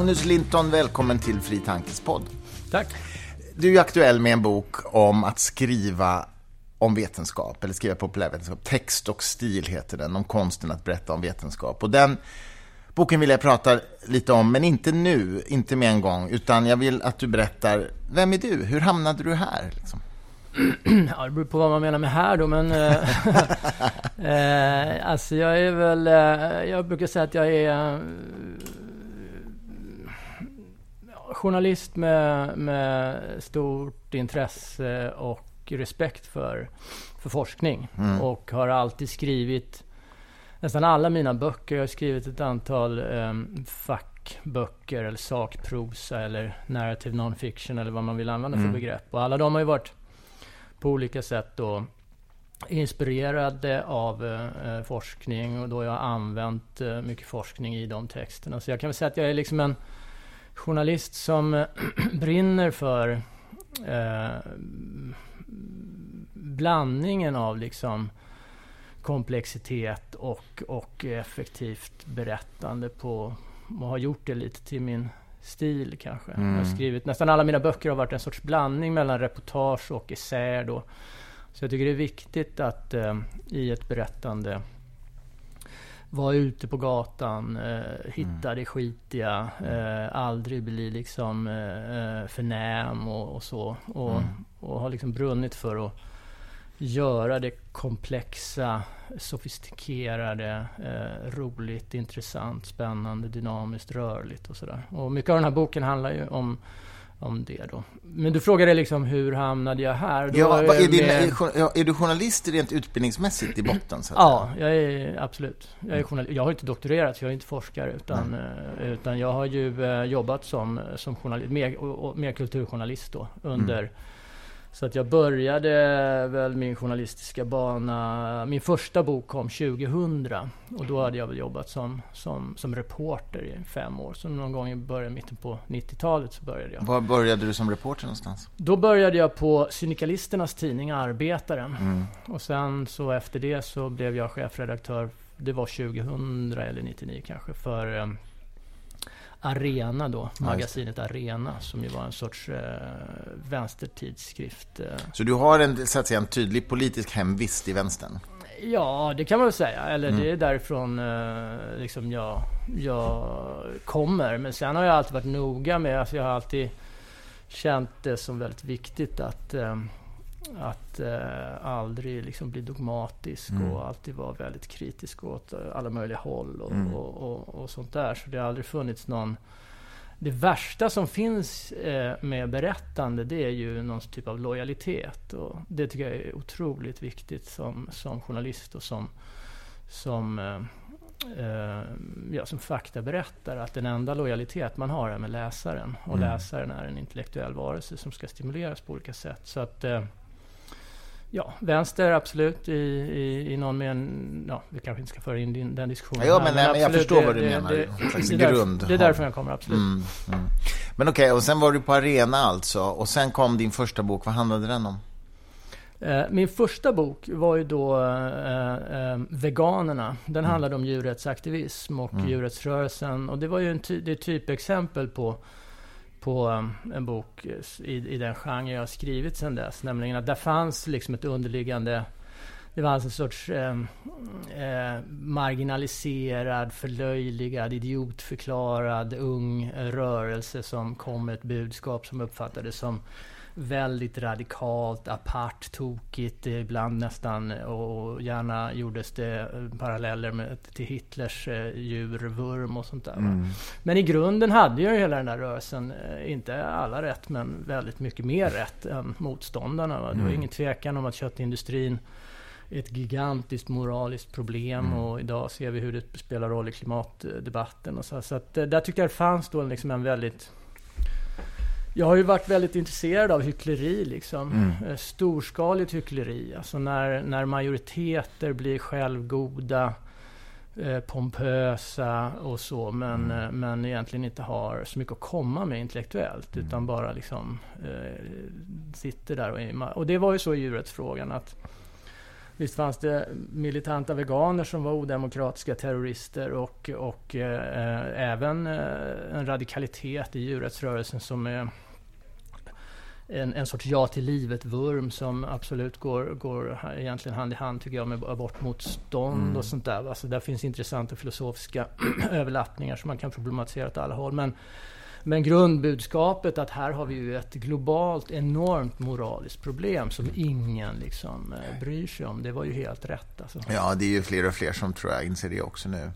Magnus Linton, välkommen till Fri Tankes podd. Tack. Du är aktuell med en bok om att skriva om vetenskap, eller skriva populärvetenskap. Text och stil heter den, om konsten att berätta om vetenskap. Och den boken vill jag prata lite om, men inte nu, inte med en gång, utan jag vill att du berättar, vem är du? Hur hamnade du här? Liksom? Ja, det beror på vad man menar med här då, men... eh, eh, alltså jag är väl... Eh, jag brukar säga att jag är... journalist med, med stort intresse och respekt för, för forskning. Och har alltid skrivit... Nästan alla mina böcker, jag har skrivit ett antal eh, fackböcker eller sakprosa eller narrative non-fiction eller vad man vill använda för begrepp. Och alla de har ju varit på olika sätt då inspirerade av eh, forskning och då har jag använt eh, mycket forskning i de texterna. Så jag kan väl säga att jag är liksom en journalist som eh, brinner för eh, blandningen av liksom komplexitet och, och effektivt berättande på och har gjort det lite till min stil kanske. Jag har skrivit, nästan alla mina böcker har varit en sorts blandning mellan reportage och essäer då. Så jag tycker det är viktigt att eh, i ett berättande vara ute på gatan, eh, hitta det skitiga, eh, aldrig bli liksom eh, förnäm och, och så. Och, och har liksom brunnit för att göra det komplexa, sofistikerade, eh, roligt, intressant, spännande, dynamiskt, rörligt och sådär. Och mycket av den här boken handlar ju om, om det då. Men du frågade liksom hur hamnade jag här? Ja, är, din, med- är, du journalist rent utbildningsmässigt i botten? Så Ja, jag är absolut. Jag är journalist. Jag har inte doktorerat, så jag är inte forskare. Utan, eh, utan jag har ju eh, jobbat som, som journalist, mer, mer kulturjournalist då. Under, Så att jag började väl min journalistiska bana. Min första bok kom 2000. Och då hade jag väl jobbat som, som, som reporter i fem år. Så någon gång i början, mitten på 90-talet så började jag. Var började du som reporter någonstans? Då började jag på syndikalisternas tidning Arbetaren. Mm. Och sen så efter det så blev jag chefredaktör, det var 2000 eller 99 kanske, för eh, Arena då, magasinet Arena som ju var en sorts eh, vänstertidskrift. Eh. Så du har en, så att säga, en tydlig politisk hemvist i vänstern? Ja, det kan man väl säga. Eller det är därifrån eh, liksom jag, jag kommer. Men sen har jag alltid varit noga med, alltså jag har alltid känt det som väldigt viktigt att, eh, att eh, aldrig liksom bli dogmatisk och alltid vara väldigt kritisk åt eh, alla möjliga håll och, och, och, och sånt där. Så det har aldrig funnits någon det värsta som finns eh, med berättande det är ju någon typ av lojalitet. Och det tycker jag är otroligt viktigt som, som journalist och som, som, eh, eh, ja, som faktaberättare. Att den enda lojalitet man har är med läsaren. Och läsaren är en intellektuell varelse som ska stimuleras på olika sätt. Så att eh, Ja, vänster absolut i, i, i någon mening. Ja, vi kanske inte ska föra in din, den diskussionen. Ja, här, men- nej, men jag förstår vad du menar. Det, En slags det, är därför- grund. det är därför jag kommer, absolut. Mm, mm. Men okej, och sen var du på Arena alltså. Och sen kom din första bok. Vad handlade den om? Eh, Min första bok var ju då eh, eh, Veganerna. Den Mm. handlade om djurrättsaktivism och djurrättsrörelsen. Och det var ju en ty- det är typexempel på, på eh, en bok eh, i, i den genre jag har skrivit sedan dess. Nämligen att där fanns liksom ett underliggande det fanns alltså en sorts eh, eh, marginaliserad, förlöjligad, idiotförklarad ung rörelse som kom med ett budskap som uppfattades som väldigt radikalt, apart, tokigt, ibland nästan och gärna gjordes det eh, paralleller med, till Hitlers eh, djurvurm och sånt där. va. Men i grunden hade ju hela den där rörelsen, eh, inte alla rätt, men väldigt mycket mer rätt än motståndarna. Va? Det var ingen tvekan om att köttindustrin ett gigantiskt moraliskt problem och idag ser vi hur det spelar roll i klimatdebatten. Och så så att, där tyckte jag det fanns då liksom en väldigt jag har ju varit väldigt intresserad av hyckleri, liksom. Eh, storskaligt hyckleri. Alltså när, när majoriteter blir självgoda, eh, pompösa och så, men, eh, men egentligen inte har så mycket att komma med intellektuellt, utan bara liksom eh, sitter där och är Och det var ju så i djurrättsfrågan att Visst fanns det militanta veganer som var odemokratiska terrorister och, och eh, även eh, en radikalitet i djurrättsrörelsen som är en, en sorts ja till livet-vurm som absolut går, går egentligen hand i hand tycker jag med abortmotstånd mm. och sånt där. Alltså där finns intressanta filosofiska överlappningar som man kan problematisera åt alla håll. Men, men grundbudskapet att här har vi ju ett globalt enormt moraliskt problem som ingen liksom eh, bryr sig om. Det var ju helt rätt. Alltså. Ja, det är ju fler och fler som tror jag inser det också nu.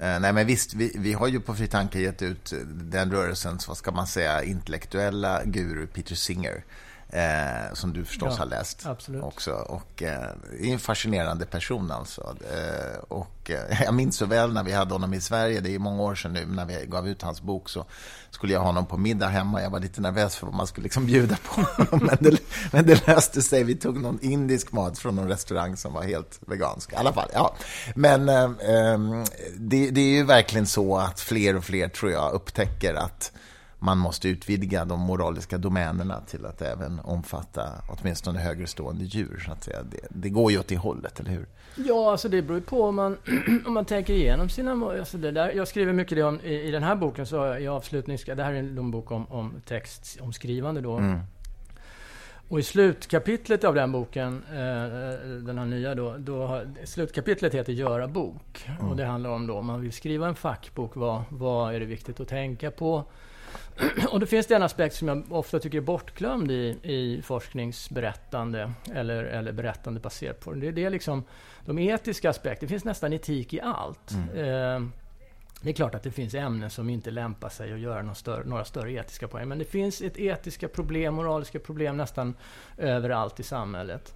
Eh, nej men visst, vi, vi har ju på Fri Tanke gett ut den rörelsens, vad ska man säga, intellektuella guru Peter Singer. Eh, som du förstås ja, har läst absolut. också. Och, eh, är en fascinerande person alltså. Eh, och, eh, jag minns så väl när vi hade honom i Sverige, det är många år sedan nu, när vi gav ut hans bok så skulle jag ha honom på middag hemma. Jag var lite nervös för vad man skulle liksom bjuda på honom. men, det, men det löste sig. Vi tog någon indisk mat från någon restaurang som var helt vegansk. I alla fall, ja. Men eh, ehm, det, det är ju verkligen så att fler och fler, tror jag, upptäcker att man måste utvidga de moraliska domänerna till att även omfatta åtminstone högre stående djur. Så att säga. Det, det går ju åt det hållet, eller hur? Ja, alltså det beror på om man, om man tänker igenom sina... Alltså det där, jag skriver mycket det om, i, i den här boken, så i avslutnings... Det här är en bok om, om text, om skrivande då. Mm. Och i slutkapitlet av den boken, eh, den här nya då, då slutkapitlet heter Göra bok. Mm. Och det handlar om då, om man vill skriva en fackbok, vad, vad är det viktigt att tänka på? Och då finns det en aspekt som jag ofta tycker är bortglömd i, i forskningsberättande eller, eller berättande baserat på det. Det är liksom de etiska aspekterna. Det finns nästan etik i allt. Mm. Eh, det är klart att det finns ämnen som inte lämpar sig att göra några större, några större etiska poäng. Men det finns ett etiska problem, moraliska problem nästan överallt i samhället.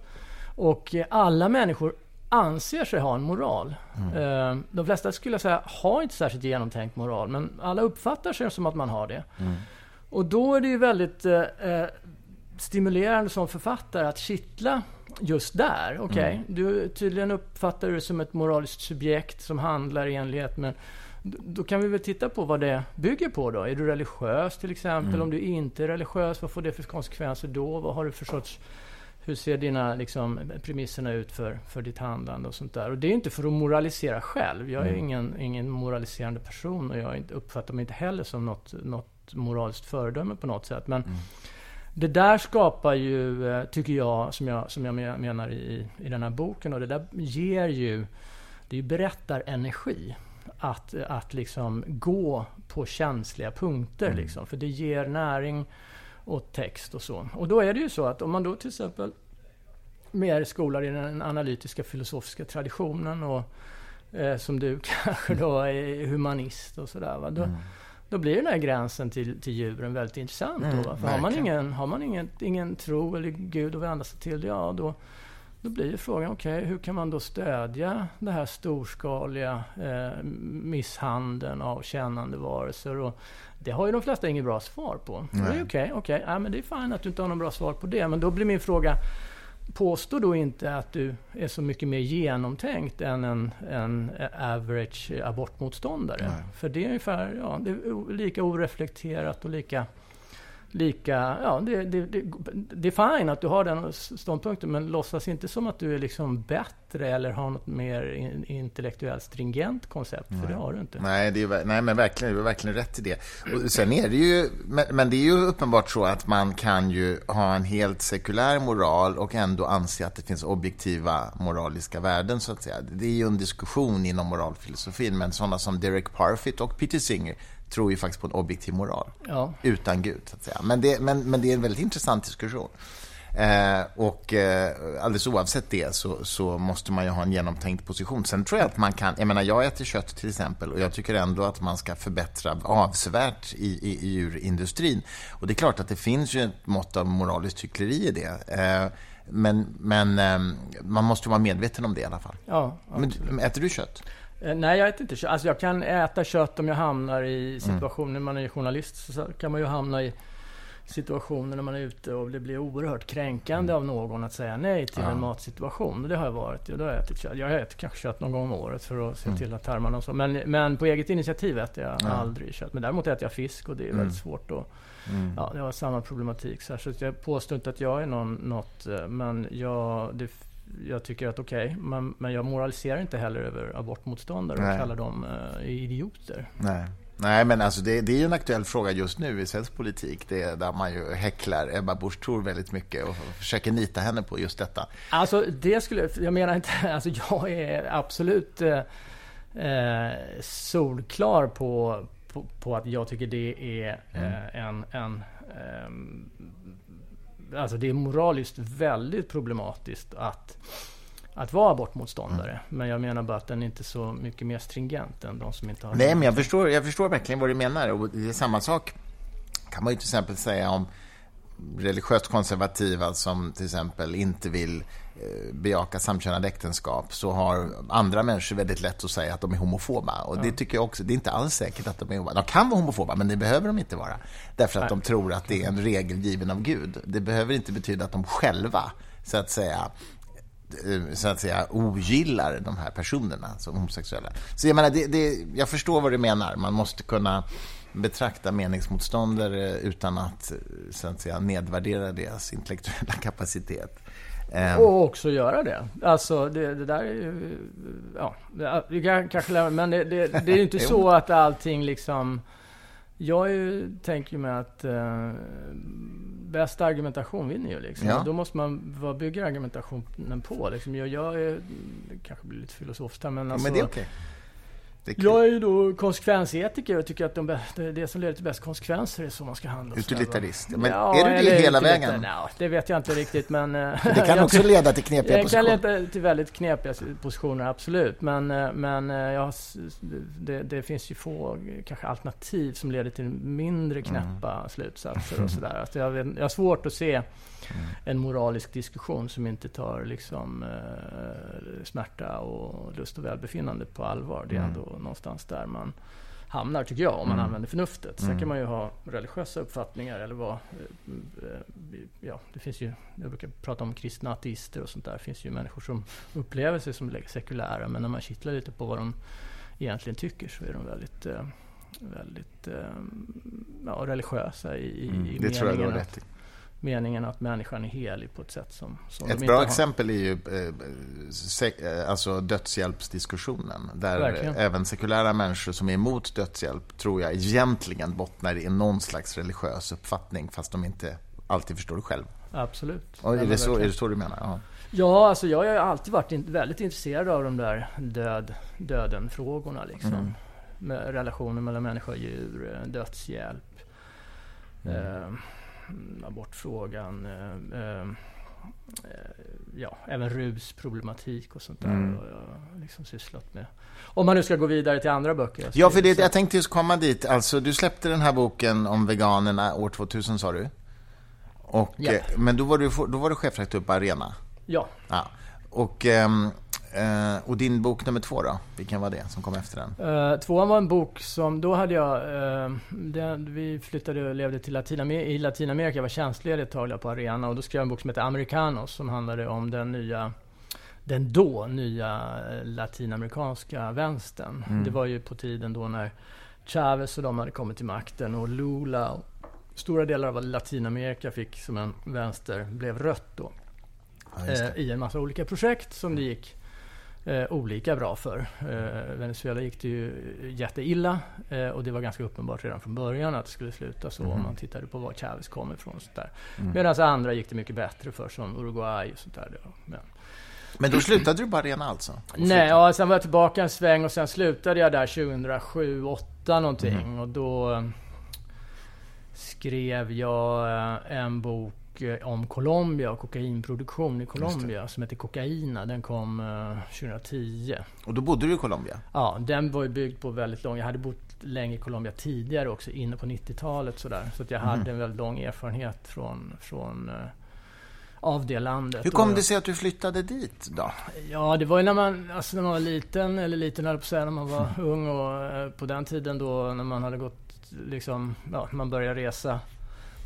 Och alla människor anser sig ha en moral. Mm. Eh, de flesta skulle jag säga har inte särskilt genomtänkt moral, men alla uppfattar sig som att man har det. Mm. Och då är det ju väldigt eh, eh stimulerande som författare att kittla just där. Okej, okay, mm. du tydligen uppfattar det som ett moraliskt subjekt som handlar i enlighet med då kan vi väl titta på vad det bygger på då. Är du religiös till exempel? Mm. Om du inte är religiös, vad får det för konsekvenser då? Vad har du för sorts hur ser dina liksom, premisserna ut för, för ditt handlande och sånt där. Och det är inte för att moralisera själv. Jag är mm. ingen, ingen moraliserande person och jag uppfattar mig inte heller som något, något moraliskt föredöme på något sätt. Men mm. det där skapar ju, eh, tycker jag, som jag, som jag menar i, i den här boken, och det där ger ju, det är ju berättarenergi. Att, att liksom gå på känsliga punkter. Mm. Liksom, för det ger näring och text och så. Och då är det ju så att om man då till exempel mer skolar i den analytiska filosofiska traditionen och eh, som du kanske då är humanist och sådär. Då, mm. då blir den här gränsen till, till djuren väldigt intressant. Mm, då, För har man, ingen, har man ingen, ingen tro eller Gud att vända sig till, ja då, då blir frågan, okej, okay, hur kan man då stödja den här storskaliga eh, misshandeln av kännande varelser? Och det har ju de flesta inget bra svar på. Det är okej, okay, okay. ja, men det är fint att du inte har något bra svar på det. Men då blir min fråga, påstå då inte att du är så mycket mer genomtänkt än en, en average abortmotståndare. Nej. För det är ungefär, ja, det är lika oreflekterat och lika lika, ja det, det, det, det, är fine att du har den ståndpunkten men låtsas inte som att du är liksom bättre eller har något mer intellektuellt stringent koncept, nej. för det har du inte. Nej, det är, nej men verkligen, du har verkligen rätt i det. Och sen är det ju, men, men, det är ju uppenbart så att man kan ju ha en helt sekulär moral och ändå anse att det finns objektiva moraliska värden, så att säga. Det är ju en diskussion inom moralfilosofin, men sådana som Derek Parfit och Peter Singer tror ju faktiskt på en objektiv moral. Ja. Utan Gud, så att säga. Men det, men, men det är en väldigt intressant diskussion. Eh, och eh, alldeles oavsett det så, så, måste man ju ha en genomtänkt position. Sen tror jag att man kan, jag menar jag äter kött till exempel och jag tycker ändå att man ska förbättra avsevärt i, i, i djurindustrin. Och det är klart att det finns ju ett mått av moraliskt hyckleri i det. Eh, men, men eh, man måste vara medveten om det i alla fall. Ja, men, äter du kött? Eh, nej, jag äter inte kött. Alltså jag kan äta kött om jag hamnar i mm. situationer, mm. man är journalist, så kan man ju hamna i situationer när man är ute och det blir oerhört kränkande mm. av någon att säga nej till ja. en matsituation. Och det har jag varit. Då har jag ätit kött. Jag äter kanske kött någon gång om året för att se mm. till att tarmarna och så. Men, men på eget initiativ äter jag ja. aldrig kött. Men däremot äter jag fisk och det är mm. väldigt svårt att Mm. Ja, det har samma problematik. Så jag påstår inte att jag är någon, något, eh, men jag, det jag tycker att okej, okay, men, men jag moraliserar inte heller över abortmotståndare och kallar dem uh, idioter. Nej. Nej, men alltså det, det är ju en aktuell fråga just nu i svensk politik. Det är där man ju häcklar Ebba Busch Thor väldigt mycket och försöker nita henne på just detta. Alltså, det skulle... Jag menar inte... Alltså, jag är absolut eh, eh solklar på, på, på, att jag tycker det är eh, en... en eh, alltså, det är moraliskt väldigt problematiskt att att vara abortmotståndare. Mm. Men jag menar bara att den är inte så mycket mer stringent än de som inte har... Nej, men jag förstår, jag förstår verkligen vad du menar. Och det är samma sak kan man ju till exempel säga om religiöst konservativa som till exempel inte vill eh, bejaka samkönade äktenskap så har andra människor väldigt lätt att säga att de är homofoba. Och ja. det tycker jag också, det är inte alls säkert att de är homofoba. De kan vara homofoba, men det behöver de inte vara. Därför att Nej. de tror att det är en regel given av Gud. Det behöver inte betyda att de själva, så att säga, Eh, så att säga ogillar de här personerna som homosexuella. Så jag menar, det, det, jag förstår vad du menar. Man måste kunna betrakta meningsmotståndare utan att, så att säga, nedvärdera deras intellektuella kapacitet. Ehm. Och också göra det. Alltså, det, det där är ju... Ja, det kan, kanske... Men det, det, det är ju inte så att allting liksom... Jag ju, tänker mig att eh, bästa argumentation vinner ju. Liksom. Ja. Då måste man, vad bygger argumentationen på? Liksom, jag, jag är, kanske blir lite filosofiskt här, men alltså, men det är okay. Jag är ju då konsekvensetiker och tycker att de det som leder till bäst konsekvenser är så man ska handla. Utilitarist. Men ja, är du det hela vägen? Ja, det vet jag inte riktigt, men... Eh, det kan också leda till knepiga det positioner. Det kan leda till väldigt knepiga positioner, absolut. Men, eh, men eh, jag, det, det, finns ju få kanske alternativ som leder till mindre knäppa mm. slutsatser och sådär. Alltså jag, jag har svårt att se Mm. En moralisk diskussion som inte tar liksom, eh, smärta och lust och välbefinnande på allvar. Det är mm. ändå någonstans där man hamnar, tycker jag, om man mm. använder förnuftet. Sen kan mm. man ju ha religiösa uppfattningar eller vad... Eh, eh, ja, det finns ju... Jag brukar prata om kristna ateister och sånt där. Det finns ju människor som upplever sig som sekulära, men när man kittlar lite på vad de egentligen tycker så är de väldigt eh, väldigt ja, religiösa i, i, mm, Det tror jag du har rätt i meningen att människan är helig på ett sätt som, som Ett bra har. exempel är ju eh, eh, alltså dödshjälpsdiskussionen. Där Verkligen. även sekulära människor som är emot dödshjälp tror jag egentligen bottnar i någon slags religiös uppfattning fast de inte alltid förstår det själv. Absolut. Och är, det så, är det så du menar? Ja. Ja, alltså jag har alltid varit väldigt intresserad av de där död, döden-frågorna. Liksom. Mm. Med relationen mellan människa och djur, eh, dödshjälp. Mm. Eh, abortfrågan. Eh, eh, ja, även rusproblematik och sånt där. Mm. Och jag liksom sysslat med. Om man nu ska gå vidare till andra böcker. Ja, för det, jag tänkte just komma dit. Alltså, du släppte den här boken om veganerna år 2000, sa du? Och. Eh, men då var du, då var du chefredaktör på Arena? Ja. ja. Och Uh, och din bok nummer två då? Vilken var det som kom efter den? Uh, tvåan var en bok som, då hade jag, uh, det, vi flyttade och levde till Latinamer i Latinamerika. Jag var tjänstledig ett tag på Arena och då skrev jag en bok som heter Americanos som handlade om den nya den då nya latinamerikanska vänstern. Mm. Det var ju på tiden då när Chavez och de hade kommit till makten och Lula och stora delar av Latinamerika fick som en vänster, blev rött då. Ja, I en massa olika projekt som det gick eh, olika bra för. Eh, Venezuela gick det ju jätteilla eh, och det var ganska uppenbart redan från början att det skulle sluta så mm. om man tittade på var Chavez kom ifrån. Och sånt där. Mm. Medan andra gick det mycket bättre för som Uruguay och sånt där. Men, men då slutade du bara rena alltså? Nej, ja, sen var jag tillbaka en sväng och sen slutade jag där 2007, 2008 någonting. Mm. Och då eh, skrev jag eh, en bok Eh, om Colombia och kokainproduktion i Colombia som heter Kokaina. Den kom 2010. Eh, och då bodde du i Colombia? Ja, den var ju byggd på väldigt lång... Jag hade bott länge i Colombia tidigare också, inne på 90-talet sådär. Så att jag mm. hade en väldigt lång erfarenhet från, från eh, av det landet. Hur kom det sig att du flyttade dit då? Ja, det var ju när man, alltså när man var liten, eller liten höll på att säga, när man var mm. ung och på den tiden då när man hade gått liksom, ja, man började resa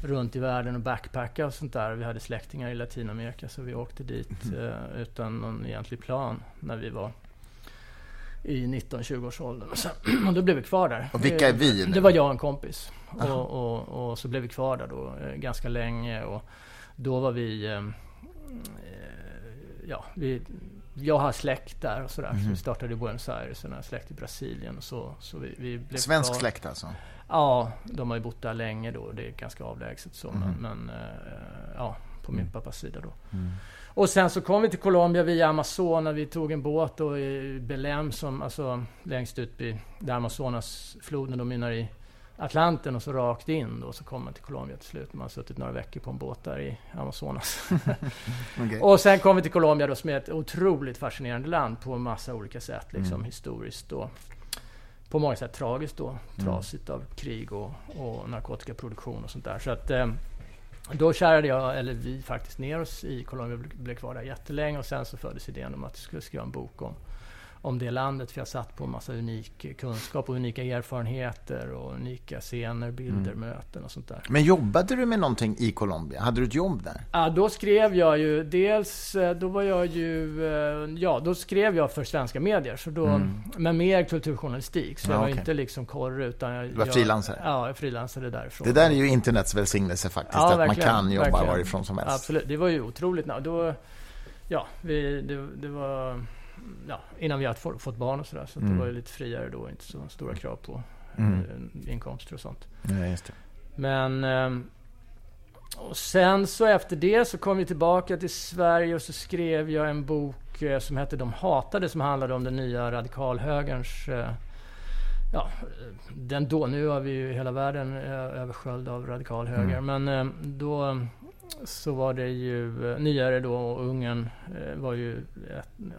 runt i världen och backpacka och sånt där. Vi hade släktingar i Latinamerika så vi åkte dit mm. eh, utan någon egentlig plan när vi var i 19-20-årsåldern. Och, och då blev vi kvar där. Och vilka är vi? Nu? Det var jag och en kompis. Och, och, och, så blev vi kvar där då eh, ganska länge. Och då var vi... Eh, ja, vi, jag har släkt där och sådär. Mm. Så vi startade i Buenos Aires och har släkt i Brasilien. Och så, så vi, vi blev Svensk kvar. släkt alltså? Ja, de har ju bott där länge då. Det är ganska avlägset så. Mm. Men, men ja, på min mm. pappas sida då. Mm. Och sen så kom vi till Colombia via Amazonas. Vi tog en båt då i Belém som, alltså längst ut vid där Amazonasfloden då mynnar i Atlanten och så rakt in då. Så kom man till Colombia till slut. Man har suttit några veckor på en båt där i Amazonas. okay. Och sen kom vi till Colombia då som är ett otroligt fascinerande land på en massa olika sätt. Liksom mm. historiskt då. På många sätt tragiskt då. Mm. Trasigt av krig och, och narkotikaproduktion och sånt där. Så att eh, då kärade jag, eller vi faktiskt, ner oss i Colombia och blev kvar där jättelänge. Och sen så föddes idén om att jag skulle skriva en bok om om det landet. För jag satt på en massa unik kunskap och unika erfarenheter och unika scener, bilder, mm. möten och sånt där. Men jobbade du med någonting i Colombia? Hade du ett jobb där? Ja, då skrev jag ju dels, eh, då var jag ju, eh, ja, då skrev jag för svenska medier. Så då, mm. Men mer kulturjournalistik. Så ja, jag var okay. inte liksom korre utan jag... Du var frilansare? Ja, jag frilansade därifrån. Det där är ju internets välsignelse faktiskt. Ja, att man kan jobba verkligen. varifrån som helst. Absolut, det var ju otroligt. Då, ja, vi, det, det var ja, innan vi hade fått barn och sådär. Så, så mm. det var ju lite friare då, inte så stora krav på mm. Eh, inkomster och sånt. Ja. Men... Ehm, och sen så efter det så kom vi tillbaka till Sverige och så skrev jag en bok eh, som hette De hatade som handlade om den nya radikalhögerns eh, Ja, den då, nu har vi ju hela världen översköljd av radikalhöger. Mm. Men ehm, då så var det ju eh, nyare då och Ungern eh, var ju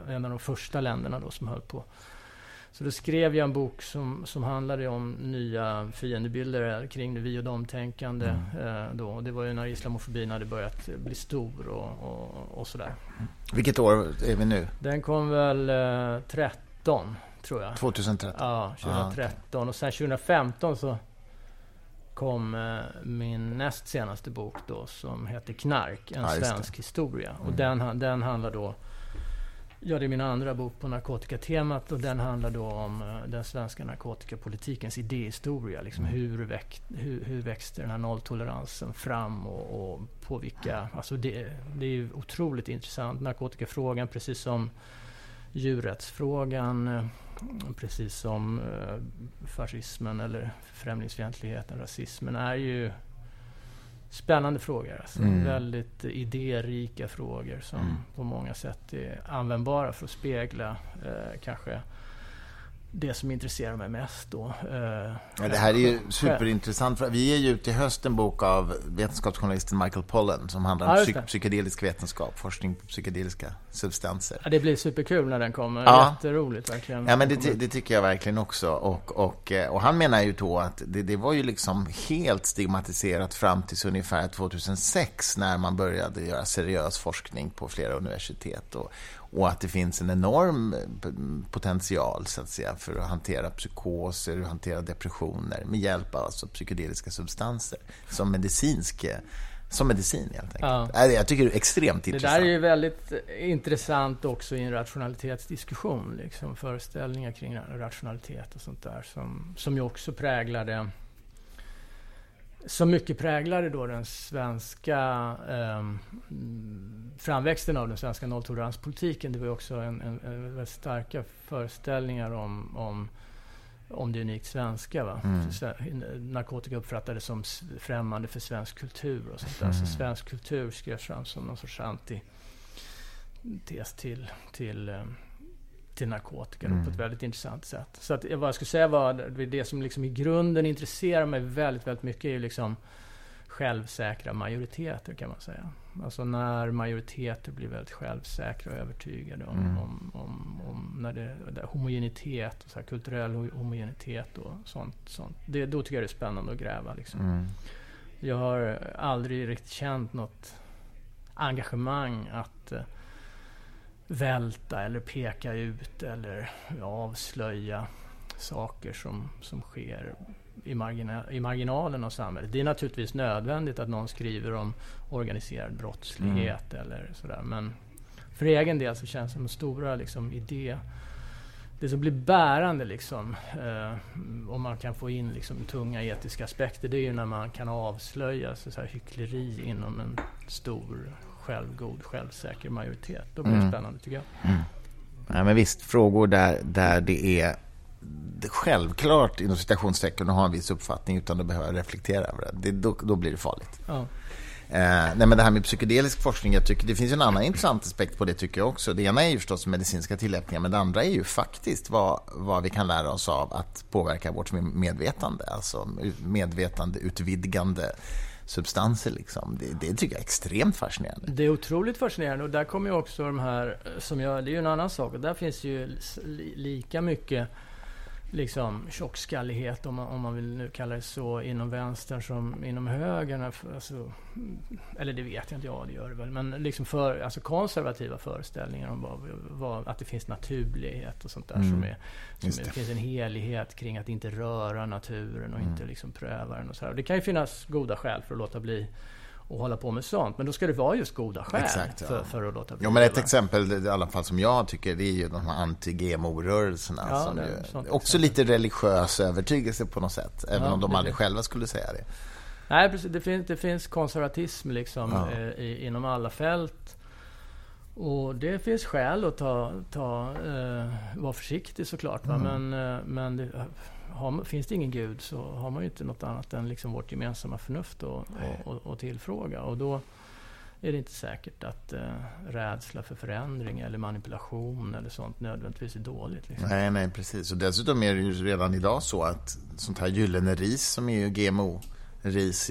en av de första länderna då som höll på. Så då skrev jag en bok som, som handlade om nya fiendebilder kring det vi och dem-tänkande. Mm. Eh, då. Och det var ju när islamofobin hade börjat bli stor och, och, och sådär. Vilket år är vi nu? Den kom väl eh, 13, tror jag. 2013? Ja, 2013. Ah, okay. Och sen 2015 så kom eh, min näst senaste bok då som heter Knark, en ja, svensk historia. Mm. Och den, den handlar då Ja, det är min andra bok på narkotikatemat och den handlar då om uh, den svenska narkotikapolitikens idéhistoria. Liksom mm. hur, växt, hur, hur växte den här nolltoleransen fram och, och på vilka... Alltså det, det är ju otroligt intressant. Narkotikafrågan, precis som djurrättsfrågan, uh, precis som uh, fascismen eller främlingsfientligheten, rasismen, är ju spännande frågor. Alltså. Mm. Väldigt idérika frågor som mm. på många sätt är användbara för att spegla eh, kanske det som intresserar mig mest då. Eh, ja, det här är ju superintressant. Vi ger ju ut i höst en bok av vetenskapsjournalisten Michael Pollan som handlar om ja, psyk psykedelisk vetenskap, forskning på psykedeliska substanser. Ja, det blir superkul när den kommer. Ja. Jätteroligt verkligen. Ja, men det, det, tycker jag verkligen också. Och, och, eh, och han menar ju då att det, det var ju liksom helt stigmatiserat fram till ungefär 2006 när man började göra seriös forskning på flera universitet. Och, och att det finns en enorm eh, potential så att säga, för att hantera psykoser och hantera depressioner med hjälp av alltså psykedeliska substanser som medicinsk som medicin helt enkelt. Ja. Jag tycker det är extremt intressant. Det där är ju väldigt intressant också i en rationalitetsdiskussion. Liksom, föreställningar kring rationalitet och sånt där som, som ju också präglade som mycket präglade då den svenska eh, framväxten av den svenska nolltoleranspolitiken. Det var också en, en, en väldigt starka föreställningar om, om, om det unikt svenska. Va? Mm. Narkotika uppfattades som främmande för svensk kultur och sånt där. Mm. Så svensk kultur skrevs fram som någon sorts anti-tes till, till um, till narkotika mm. på ett väldigt intressant sätt. Så att, vad jag skulle säga var, det som liksom i grunden intresserar mig väldigt, väldigt mycket är ju liksom självsäkra majoriteter kan man säga. Alltså när majoriteter blir väldigt självsäkra och övertygade om, mm. om, om, om, när det, det homogenitet, och så här, kulturell homogenitet och sånt. sånt. Det, då tycker jag det är spännande att gräva. Liksom. Mm. Jag har aldrig riktigt känt något engagemang att uh, välta eller peka ut eller avslöja saker som, som sker i, margina, i marginalen av samhället. Det är naturligtvis nödvändigt att någon skriver om organiserad brottslighet mm. eller sådär. Men för egen del så känns det som en stora liksom, idé det som blir bärande, liksom, eh, om man kan få in liksom, tunga etiska aspekter, det är ju när man kan avslöja så, så här, hyckleri inom en stor självgod, självsäker majoritet. Då blir det mm. spännande tycker jag. Mm. Ja, men visst, frågor där, där det är självklart inom citationstecken att ha en viss uppfattning utan att behöva reflektera över det. det då, då blir det farligt. Ja. Eh, nej, men det här med psykedelisk forskning, jag tycker det finns en annan intressant aspekt på det tycker jag också. Det ena är ju förstås medicinska tillämpningar, men det andra är ju faktiskt vad, vad vi kan lära oss av att påverka vårt medvetande, alltså medvetandeutvidgande substanser. Liksom. Det, det tycker jag är extremt fascinerande. Det är otroligt fascinerande och där kommer ju också de här, som jag, det är ju en annan sak, och där finns ju lika mycket liksom tjockskallighet, om man, om man vill nu kalla det så, inom vänstern som inom högern. Alltså, eller det vet jag inte, ja det gör det väl. Men liksom för, alltså konservativa föreställningar om vad, vad, att det finns naturlighet och sånt där. Mm. Som är, som det. finns en helighet kring att inte röra naturen och mm. inte liksom pröva den. Och så här. Det kan ju finnas goda skäl för att låta bli och hålla på med sånt. Men då ska det vara just goda skäl Exakt, ja. för, för, att låta bli. Ja, men ett exempel i alla fall som jag tycker det är ju de här anti-GMO-rörelserna. Ja, som ju, också lite religiös övertygelse på något sätt. Även ja, om de aldrig själva skulle säga det. Nej, precis. Det finns, det finns konservatism liksom ja. eh, i, inom alla fält. Och det finns skäl att ta, ta, eh, vara försiktig såklart. Mm. Men, eh, men det, har, finns det ingen gud så har man ju inte något annat än liksom vårt gemensamma förnuft att och, och, tillfråga. Och då är det inte säkert att eh, rädsla för förändring eller manipulation eller sånt nödvändigtvis är dåligt. Liksom. Nej, nej, precis. Och dessutom är det ju redan idag så att sånt här gyllene ris som är ju GMO ris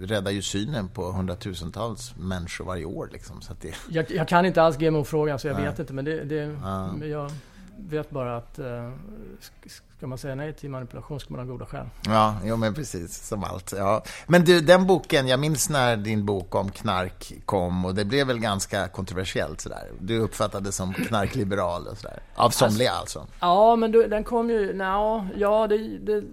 räddar ju synen på hundratusentals människor varje år. Liksom, så det... jag, jag kan inte alls GMO-frågan så jag nej. vet inte. Men det, det ja. jag vet bara att eh, Ska man säga nej till manipulation ska man ha goda skäl. Ja, jo, men precis. Som allt. Ja. Men du, den boken, jag minns när din bok om knark kom och det blev väl ganska kontroversiellt sådär. Du uppfattades som knarkliberal och sådär. Av somliga alltså. alltså. Ja, men du, den kom ju... No, ja, det, det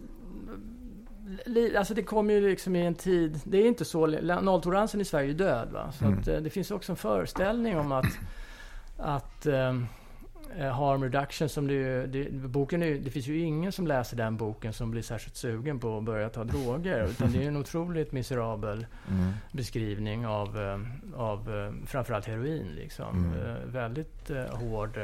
Alltså det kom ju liksom i en tid, det är inte så, nolltoleransen i Sverige är död va. Så mm. att, eh, det finns också en föreställning om att, att um, Eh, harm reduction som det, det, boken är, det finns ju ingen som läser den boken som blir särskilt sugen på att börja ta droger. Utan det är en otroligt miserabel mm. beskrivning av, eh, av eh, framförallt heroin. Liksom. Mm. Väldigt hård.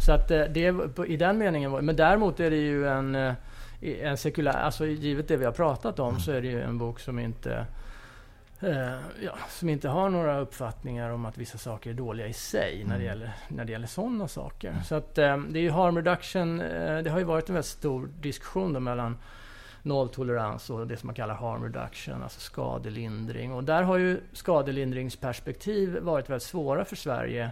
Så att det i den meningen Men däremot är det ju en, en sekulär... Alltså givet det vi har pratat om mm. så är det ju en bok som inte eh, ja, som inte har några uppfattningar om att vissa saker är dåliga i sig mm. när, det mm. gäller, när det gäller sådana saker. Mm. Så att eh, det är ju harm reduction. Eh, det har ju varit en väldigt stor diskussion då mellan nolltolerans och det som man kallar harm reduction, alltså skadelindring. Och där har ju skadelindringsperspektiv varit väldigt svåra för Sverige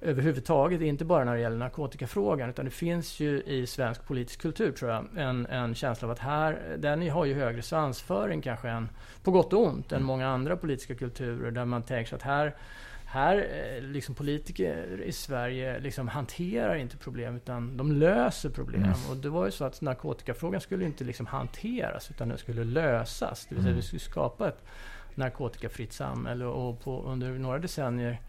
överhuvudtaget, inte bara när det gäller narkotikafrågan, utan det finns ju i svensk politisk kultur, tror jag, en, en känsla av att här, den har ju högre svansföring kanske än, på gott och ont, än mm. många andra politiska kulturer, där man tänker sig att här här, eh, liksom politiker i Sverige liksom hanterar inte problem utan de löser problem. Mm. Och det var ju så att narkotikafrågan skulle inte liksom hanteras utan den skulle lösas. Det vill säga mm. vi skulle skapa ett narkotikafritt samhälle och på, under några decennier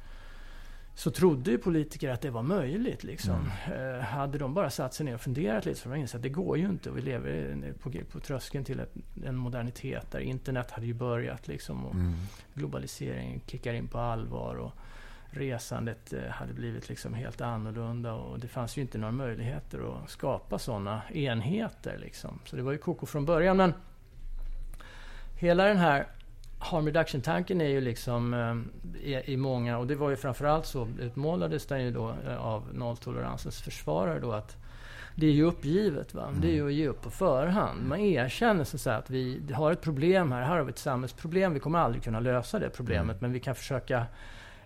så trodde ju politiker att det var möjligt. Liksom. Mm. Eh, hade de bara satt sig ner och funderat lite så hade de insett att det går ju inte. Och vi lever på, på tröskeln till ett, en modernitet där internet hade ju börjat. Liksom, och mm. Globaliseringen kickar in på allvar. Och resandet eh, hade blivit liksom helt annorlunda. Och det fanns ju inte några möjligheter att skapa sådana enheter. Liksom. Så det var ju koko från början. Men hela den här harm reduction-tanken är ju liksom eh, i, i, många, och det var ju framförallt så utmålades den ju då eh, av nolltoleransens försvarare då att det är ju uppgivet. Va? Det är ju att ge upp på förhand. Man erkänner så att vi har ett problem här. Här har vi ett samhällsproblem. Vi kommer aldrig kunna lösa det problemet. Mm. Men vi kan försöka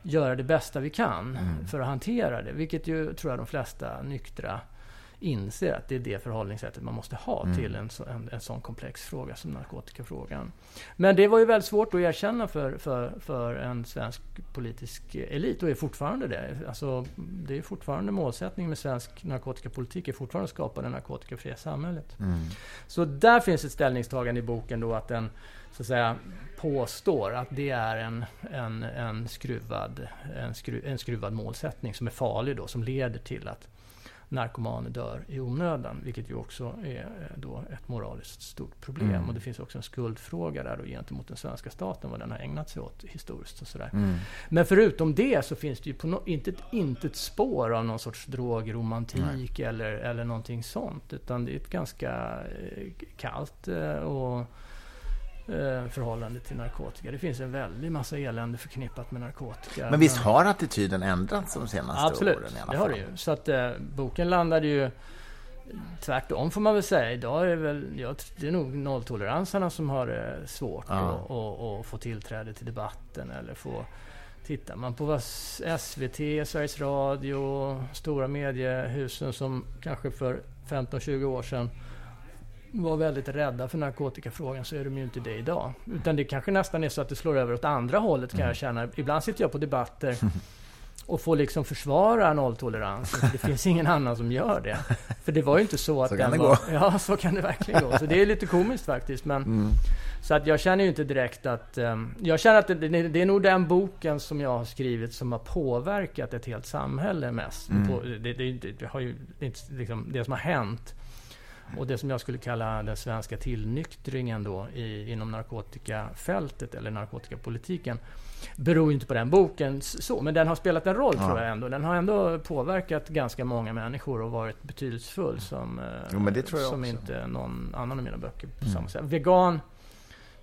göra det bästa vi kan mm. för att hantera det. Vilket ju tror jag de flesta nyktra inser att det är det förhållningssättet man måste ha mm. till en, en, en sån komplex fråga som narkotikafrågan. Men det var ju väldigt svårt att erkänna för, för, för en svensk politisk elit och är fortfarande det. Alltså, det är fortfarande målsättningen med svensk narkotikapolitik är fortfarande att skapa det narkotikafria samhället. Mm. Så där finns ett ställningstagande i boken då att den så att säga, påstår att det är en, en, en, skruvad, en, skru, en skruvad målsättning som är farlig då, som leder till att narkomaner dör i onödan, vilket ju också är eh, då ett moraliskt stort problem. Mm. Och det finns också en skuldfråga där då gentemot den svenska staten, vad den har ägnat sig åt historiskt och sådär. Mm. Men förutom det så finns det ju på no inte, ett, inte ett spår av någon sorts drogromantik eller, eller någonting sånt, utan det är ett ganska eh, kallt eh, och förhållande till narkotika. Det finns en väldig massa elände förknippat med narkotika. Men visst har attityden ändrats de senaste Absolut, åren? Absolut, det har det ju. Så att eh, boken landade ju tvärtom får man väl säga. Idag är det väl, ja, det är nog nolltoleransarna som har det svårt ja. att, att, att få tillträde till debatten eller få Tittar man på vad SVT, Sveriges Radio, stora mediehusen som kanske för 15-20 år sedan var väldigt rädda för narkotikafrågan så är de ju inte det idag. Utan det kanske nästan är så att det slår över åt andra hållet kan jag mm. känna. Ibland sitter jag på debatter och får liksom försvara nolltolerans. Det finns ingen annan som gör det. För det var ju inte så att så kan den det var... gå. Ja, så kan det verkligen gå. Så det är lite komiskt faktiskt. Men, mm. Så att jag känner ju inte direkt att... Um, jag känner att det, det, det, är nog den boken som jag har skrivit som har påverkat ett helt samhälle mest. Mm. På, det, det, har ju, det, liksom, det som har hänt och det som jag skulle kalla den svenska tillnyktringen då i, inom narkotikafältet eller narkotikapolitiken beror ju inte på den boken så, men den har spelat en roll ja. tror jag ändå. Den har ändå påverkat ganska många människor och varit betydelsefull som, jo, som också. inte någon annan av mina böcker på mm. samma sätt. Vegan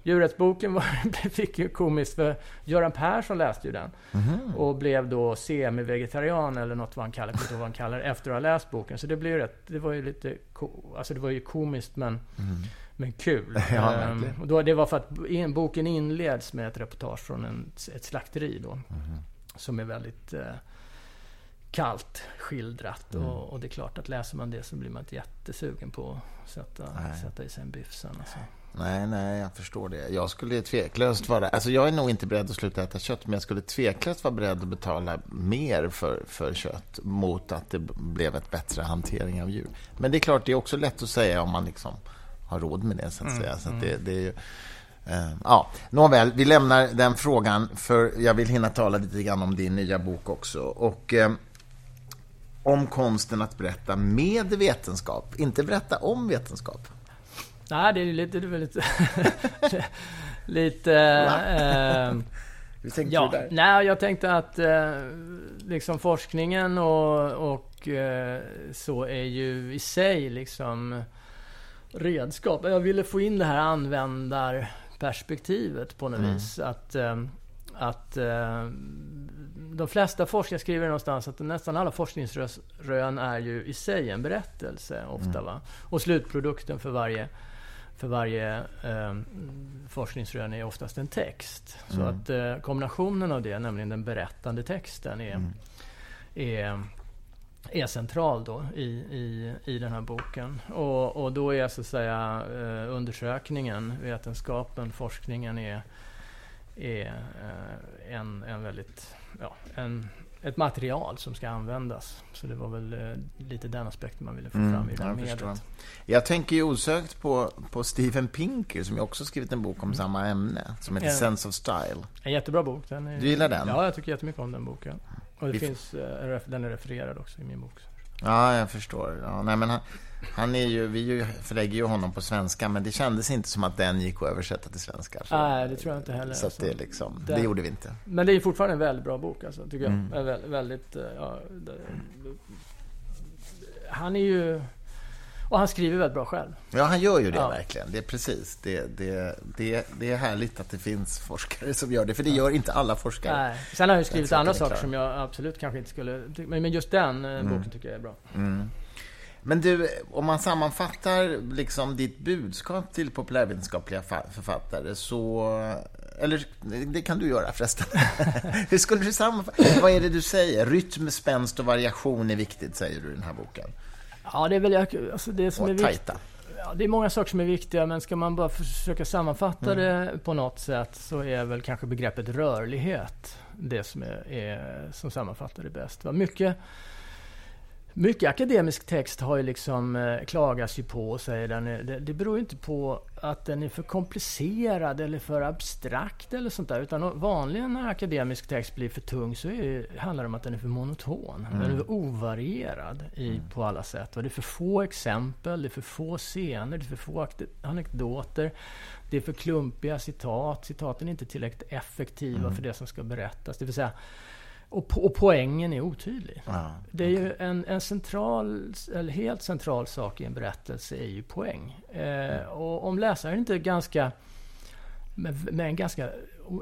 Djurrättsboken var, fick ju komiskt för Göran Persson läste ju den. Mm. Och blev då semi-vegetarian eller något vad han kallar, vad han kallar efter att ha läst boken. Så det blev rätt, det var ju lite, alltså det var ju komiskt men, mm. men kul. Ja, ehm, och då, det var för att in, boken inleds med ett reportage från en, ett slakteri då. Mm. Som är väldigt eh, kallt skildrat. Mm. Och, och, det är klart att läser man det så blir man inte jättesugen på att sätta, sätta i sig en biff sen. Alltså. Nej, nej, jag förstår det. Jag skulle tveklöst vara... Alltså jag är nog inte beredd att sluta äta kött, men jag skulle tveklöst vara beredd att betala mer för, för kött mot att det blev ett bättre hantering av djur. Men det är klart, det är också lätt att säga om man liksom har råd med det, så att mm, säga. Så att det, mm. det är ju, uh, ja, nåväl, vi lämnar den frågan, för jag vill hinna tala lite grann om din nya bok också. Och... Uh, om konsten att berätta med vetenskap, inte berätta om vetenskap. Nej, det är lite... Det är lite, lite eh, Hur tänkte ja, du där? Nej, jag tänkte att eh, liksom forskningen och, och eh, så är ju i sig liksom redskap. Jag ville få in det här användarperspektivet på något mm. vis. Att, eh, att de flesta forskare skriver någonstans att nästan alla forskningsrön är ju i sig en berättelse ofta. Mm. Va? Och slutprodukten för varje för varje eh, forskningsrön är oftast en text. Så mm. att eh, kombinationen av det, nämligen den berättande texten, är, mm. är, är central då i, i, i den här boken. Och, och då är så att säga eh, undersökningen, vetenskapen, forskningen är, är eh, en, en väldigt, ja, en, ett material som ska användas. Så det var väl eh, lite den aspekten man ville få mm, fram i det här medlet. Jag tänker ju osökt på, på Steven Pinker som ju också skrivit en bok om mm. samma ämne som heter ja. Sense of Style. En jättebra bok. Den är, du gillar den? Ja, jag tycker jättemycket om den boken. Och det finns, eh, den är refererad också i min bok. Ja, jag förstår. Ja, nej, men han, han är ju, vi förlägger ju honom på svenska, men det kändes inte som att den gick att översätta till svenska. Så, nej, det tror jag inte heller. Så alltså. det, liksom, det, det, gjorde vi inte. Men det är fortfarande en väldigt bra bok, alltså, tycker jag. Mm. Vä väldigt, eh, ja, det, han är ju... Och han skriver väldigt bra själv. Ja, han gör ju det ja. verkligen. Det är precis. Det, det, det, det är härligt att det finns forskare som gör det, för det gör inte alla forskare. Nej. Sen har han ju skrivit andra saker som jag absolut kanske inte skulle... Men just den eh, mm. boken tycker jag är bra. Mm. Men du, om man sammanfattar liksom ditt budskap till populärvetenskapliga författare så... Eller det kan du göra förresten. Hur skulle du sammanfatta? Vad är det du säger? Rytm, spänst och variation är viktigt, säger du i den här boken. Ja, det är väl alltså det som och är viktigt. Ja, det är många saker som är viktiga, men ska man bara försöka sammanfatta mm. det på något sätt så är väl kanske begreppet rörlighet det som, är, är som sammanfattar det bäst. Mycket mycket akademisk text har ju liksom eh, klagas ju på, säger den. Det, det beror inte på att den är för komplicerad eller för abstrakt eller sånt där. Utan vanligen när akademisk text blir för tung så är, handlar det om att den är för monoton. Mm. Den är för ovarierad i, mm. på alla sätt. Och det är för få exempel, det är för få scener, det är för få anekdoter. Det är för klumpiga citat. Citaten är inte tillräckligt effektiva mm. för det som ska berättas. Det vill säga, och, och poängen är otydlig. Ja, det är ju en, en, central, eller helt central sak i en berättelse är ju poäng. Eh, och om läsaren inte ganska med, med, en ganska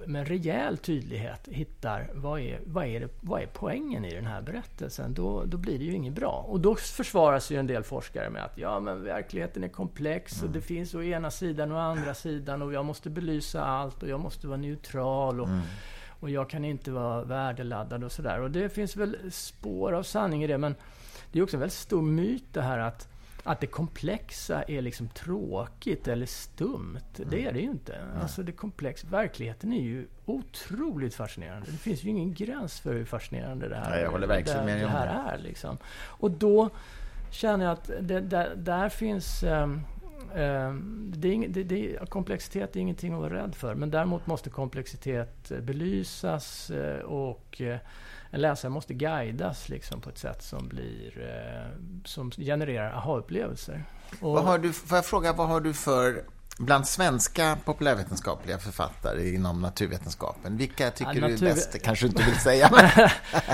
med en rejäl tydlighet hittar vad är, vad, är det, vad är poängen i den här berättelsen, då, då blir det ju inget bra. Och då försvaras ju en del forskare med att ja, men verkligheten är komplex och mm. det finns å ena sidan och å andra sidan och jag måste belysa allt och jag måste vara neutral. Och, mm och jag kan inte vara värdeladdad och sådär. Och det finns väl spår av sanning i det, men det är också en väldigt stor myt det här att att det komplexa är liksom tråkigt eller stumt. Mm. Det är det ju inte. Alltså det komplex, verkligheten är ju otroligt fascinerande. Det finns ju ingen gräns för hur fascinerande det här, ja, jag håller verkligen det, med det här är. Liksom. Och då känner jag att det, där, där finns um, Ehm, det är, det, det, komplexitet är ingenting att vara rädd för, men däremot måste komplexitet eh, belysas eh, och eh, en läsare måste guidas liksom på ett sätt som, blir, som genererar aha-upplevelser. Vad har du, får jag fråga, vad har du för Bland svenska populärvetenskapliga författare inom naturvetenskapen, vilka tycker ja, natur... du är bäst? kanske du inte vill säga. Men,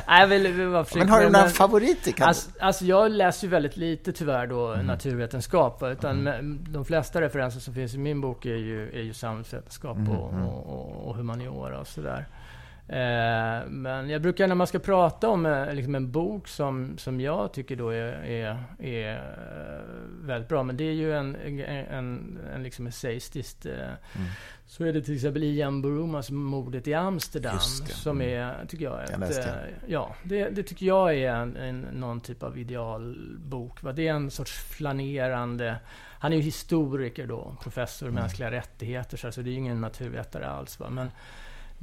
Nej, vill, vill men har du några favoriter? Alltså, alltså, jag läser ju väldigt lite tyvärr då mm. naturvetenskap. Utan mm. de flesta referenser som finns i min bok är ju, är ju samhällsvetenskap mm. och, mm. och, och, och humaniora och sådär. Eh, men jag brukar när man ska prata om eh, liksom en bok som, som jag tycker då är, är, är eh, väldigt bra, men det är ju en, en, en liksom essayistiskt. Mm. Så är det till exempel Ian Burumas Mordet i Amsterdam. Som mm. är, tycker jag, ett, jag ja, det, det, tycker jag är en, en, någon typ av idealbok. Va? Det är en sorts flanerande han är ju historiker då, professor i mm. mänskliga rättigheter, så alltså det är ju ingen naturvetare alls. Va? Men,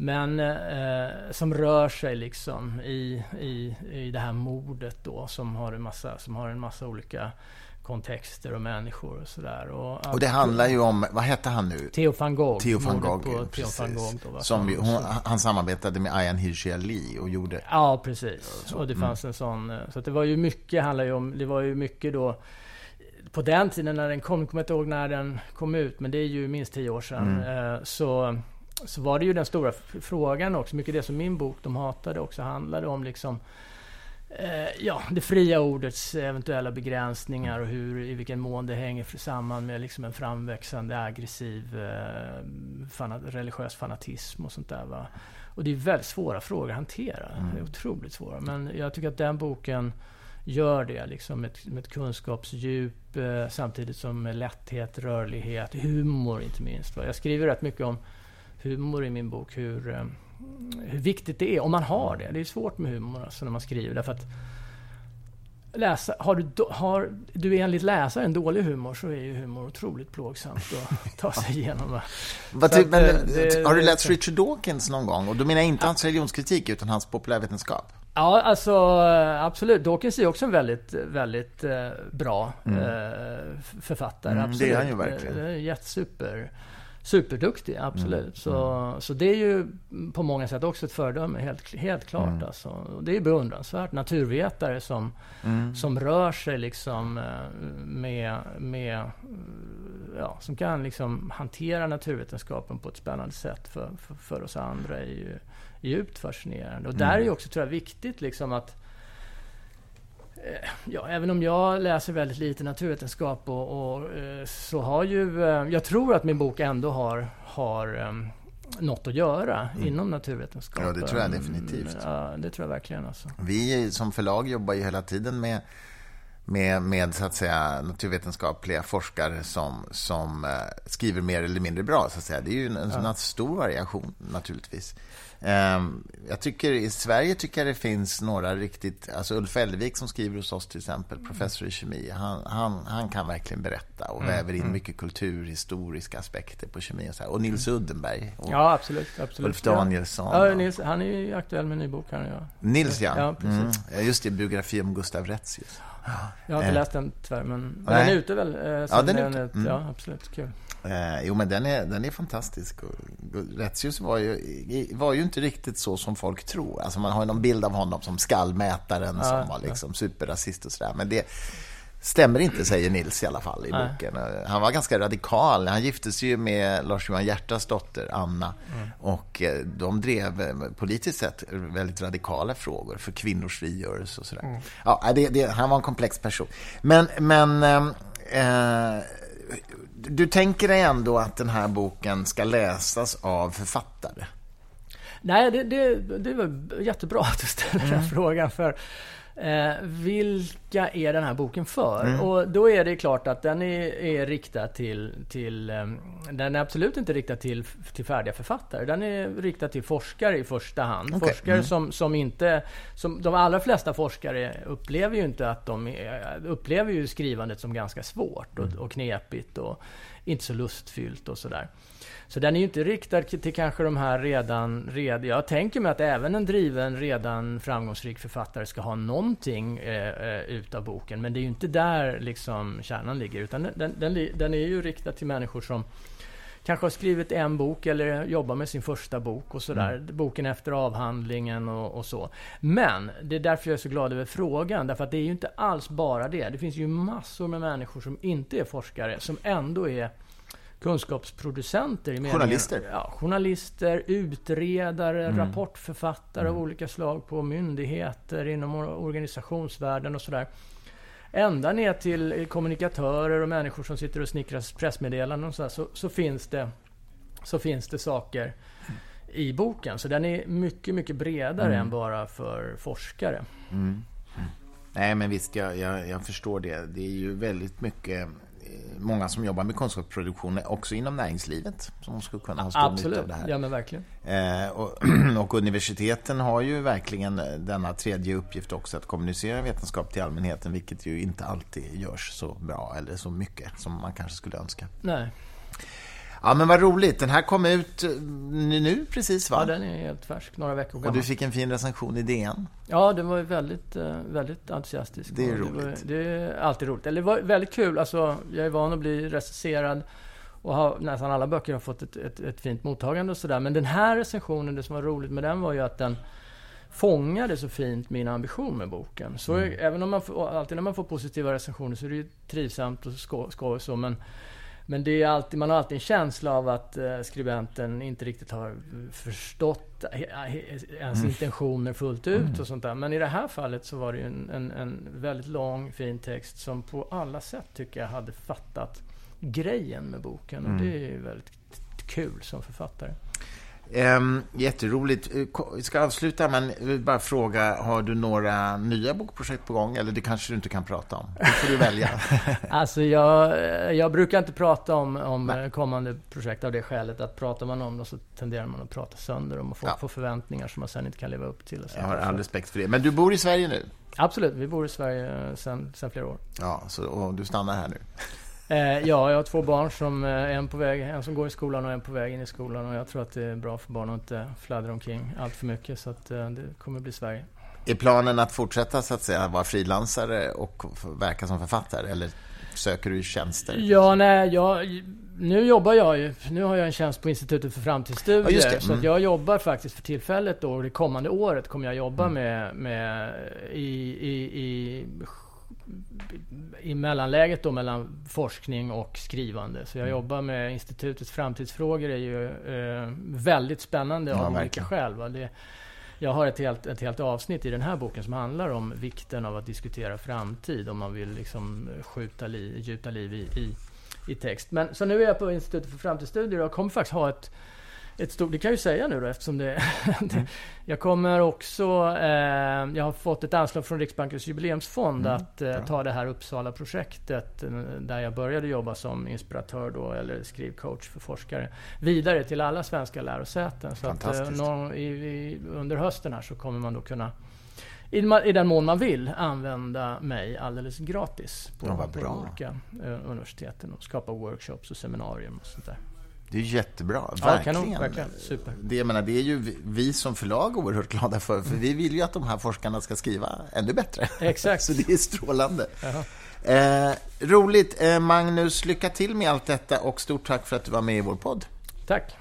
men eh, som rör sig liksom i, i, i det här mordet då som har en massa, som har en massa olika kontexter och människor och sådär. Och, och det handlar ju om, vad hette han nu? Theo van Gogh. Theo van Gogh, på Theo van Gogh då, som, ju, hon, han samarbetade med Ayan Hirsi Ali och gjorde... Ja, precis. Så, och det fanns mm. en sån... Eh, så det var ju mycket, handlar ju om, det var ju mycket då på den tiden när den kom, kommer jag inte ihåg när den kom ut, men det är ju minst tio år sedan. Mm. Eh, så så var det ju den stora frågan också. Mycket det som min bok De hatade också handlade om liksom eh, ja, det fria ordets eventuella begränsningar och hur, i vilken mån det hänger samman med liksom en framväxande aggressiv eh, fanat, religiös fanatism och sånt där. Va? Och det är väldigt svåra frågor att hantera. Mm. Det är otroligt svåra. Men jag tycker att den boken gör det liksom med, med ett kunskapsdjup eh, samtidigt som med lätthet, rörlighet, humor inte minst. Va? Jag skriver rätt mycket om humor i min bok, hur, eh, hur viktigt det är, om man har det. Det är svårt med humor alltså, när man skriver, därför att läsa, har, du, har du enligt läsaren dålig humor så är ju humor otroligt plågsamt att ta sig igenom. Ty, men, eh, det, har du läst Richard Dawkins någon gång? Och då menar jag inte hans religionskritik utan hans populärvetenskap. Ja, alltså absolut. Dawkins är också en väldigt, väldigt eh, bra mm. eh, författare. Mm, absolut. Det är han ju verkligen. Jättesuper superduktig, absolut. Mm. Så, mm. så det är ju på många sätt också ett föredöme, helt, helt klart. Mm. Alltså. Det är beundransvärt. Naturvetare som, mm. som rör sig liksom eh, med, med ja, som kan liksom hantera naturvetenskapen på ett spännande sätt för, för, för oss andra är ju djupt fascinerande. Och där är ju mm. också, tror jag, viktigt liksom att ja, även om jag läser väldigt lite naturvetenskap och, och eh, så har ju... Eh, jag tror att min bok ändå har, har um, något att göra mm. inom naturvetenskap. Ja, det tror jag definitivt. Ja, det tror jag verkligen. Alltså. Vi som förlag jobbar ju hela tiden med med, med så att säga, naturvetenskapliga forskare som, som skriver mer eller mindre bra. Så att säga. Det är ju en, en stor variation naturligtvis. Ehm, jag tycker i Sverige tycker jag det finns några riktigt, alltså Ulf Elvik som skriver hos oss till exempel, professor i kemi, han, han, han kan verkligen berätta och mm. väver in mm. mycket kulturhistoriska aspekter på kemi och så här. Och Nils Uddenberg. Och ja, absolut, absolut. Ulf Danielsson. Ja, Nils, han är ju aktuell med en ny bok här nu. Ja. Nils, ja. ja precis. Mm. Just det, biografi om Gustav Retzius. Jag har inte eh. läst den tyvärr, men, men den är ute väl? Eh, ja, den är ute. Mm. Ja, absolut. Kul. Eh, jo, men den är, den är fantastisk. Retzius var ju, var ju inte riktigt så som folk tror. Alltså man har ju någon bild av honom som skallmätaren ja, som var liksom ja. superrasist och sådär. Men det stämmer inte, säger Nils i alla fall i Nej. boken. Eh, han var ganska radikal. Han gifte sig ju med Lars-Johan Hjärtas dotter Anna. Mm. Och eh, de drev eh, politiskt sett väldigt radikala frågor för kvinnors frigörelse och sådär. Mm. Ja, det, det, han var en komplex person. Men, men eh, du tänker dig ändå att den här boken ska läsas av författare? Nej, det, det, det var jättebra att du ställer mm. den frågan. För Eh, vilka är den här boken för? Mm. Och då är det klart att den är, är riktad till, till eh, Den är absolut inte riktad till, till färdiga författare. Den är riktad till forskare i första hand. Okay. Forskare mm. som, som inte... Som de allra flesta forskare upplever ju inte att de är, upplever ju skrivandet som ganska svårt och, mm. och knepigt och inte så lustfyllt och sådär. Så den är ju inte riktad till kanske de här redan, red, jag tänker mig att även en driven, redan framgångsrik författare ska ha någonting eh, eh, utav boken. Men det är ju inte där liksom kärnan ligger, utan den, den, den är ju riktad till människor som kanske har skrivit en bok eller jobbar med sin första bok och sådär. Mm. Boken efter avhandlingen och, och, så. Men det är därför jag är så glad över frågan. Därför att det är ju inte alls bara det. Det finns ju massor med människor som inte är forskare, som ändå är kunskapsproducenter. I meningen, journalister? Ja, journalister, utredare, mm. rapportförfattare mm. av olika slag på myndigheter, inom organisationsvärlden och sådär. Ända ner till kommunikatörer och människor som sitter och snickrar pressmeddelanden och så, så, så, finns det, så finns det saker i boken. Så den är mycket, mycket bredare mm. än bara för forskare. Mm. Nej, men visst, jag, jag, jag, förstår det. Det är ju väldigt mycket många som jobbar med kunskapsproduktion också inom näringslivet som skulle kunna ha stor Absolut. nytta av det här. Ja, men verkligen. Eh, och, och, universiteten har ju verkligen denna tredje uppgift också att kommunicera vetenskap till allmänheten vilket ju inte alltid görs så bra eller så mycket som man kanske skulle önska. Nej. Ja, men vad roligt. Den här kom ut eh, nu precis, va? Ja, den är helt färsk. Några veckor gammal. Och du fick en fin recension i DN. Ja, det var väldigt, eh, väldigt entusiastisk. Det är roligt. Det, var, det är alltid roligt. Eller det var väldigt kul. Alltså, jag är van att bli recenserad och har, nästan alla böcker har fått ett, ett, ett fint mottagande och sådär. Men den här recensionen, det som var roligt med den var ju att den fångade så fint min ambition med boken. Så mm. även om man får, alltid när man får positiva recensioner så är det ju trivsamt och skoj, skoj så, men men det är alltid, man har alltid en känsla av att eh, skribenten inte riktigt har förstått eh, ens mm. intentioner fullt ut mm. och sånt där. Men i det här fallet så var det ju en, en, en, väldigt lång, fin text som på alla sätt tycker jag hade fattat grejen med boken. Och mm. det är ju väldigt kul som författare. Um, jätteroligt. Eh, vi ska avsluta, men jag vill bara fråga, har du några nya bokprojekt på gång? Eller det kanske du inte kan prata om? Det får du välja. alltså, jag, jag brukar inte prata om, om kommande projekt av det skälet att pratar man om dem så tenderar man att prata sönder dem och få, ja. få förväntningar som man sen inte kan leva upp till. jag har all respekt för det. Men du bor i Sverige nu? Absolut, vi bor i Sverige sedan flera år. Ja, så, och du stannar här nu? Eh, ja, jag har två barn, som, eh, en, på väg, en som går i skolan och en på väg in i skolan. Och jag tror att det är bra för barn att inte fladdra omkring allt för mycket. Så att, eh, det kommer bli Sverige. Är planen att fortsätta så att säga vara frilansare och verka som författare? Eller söker du tjänster? Ja, nej, jag, nu jobbar jag ju. Nu har jag en tjänst på Institutet för framtidsstudier. Ja, mm. Så jag jobbar faktiskt för tillfället då. Det kommande året kommer jag jobba mm. med, med i, i, i i mellanläget då mellan forskning och skrivande. Så jag mm. jobbar med institutets framtidsfrågor. är ju eh, väldigt spännande ja, av olika skäl. Va? Det, jag har ett helt, ett helt avsnitt i den här boken som handlar om vikten av att diskutera framtid om man vill liksom skjuta li, gjuta liv i, i, i text. Men, så nu är jag på Institutet för framtidsstudier och kommer faktiskt ha ett ett stort, det kan jag ju säga nu då eftersom det, mm. Jag kommer också, eh, jag har fått ett anslag från Riksbankens jubileumsfond mm, att eh, ta det här Uppsala-projektet eh, där jag började jobba som inspiratör då, eller skrivcoach för forskare, vidare till alla svenska lärosäten. Så att, eh, någon, i, i, under hösten här så kommer man då kunna i, den mån man vill använda mig alldeles gratis på, ja, på olika eh, universiteten och skapa workshops och seminarier och sånt där. Det är jättebra, ja, verkligen. Kanon, verkligen. Super. Det, jag menar, det är ju vi som förlag oerhört glada för, för vi vill ju att de här forskarna ska skriva ännu bättre. Exakt. Så det är strålande. Eh, roligt. Eh, Magnus, lycka till med allt detta och stort tack för att du var med i vår podd. Tack.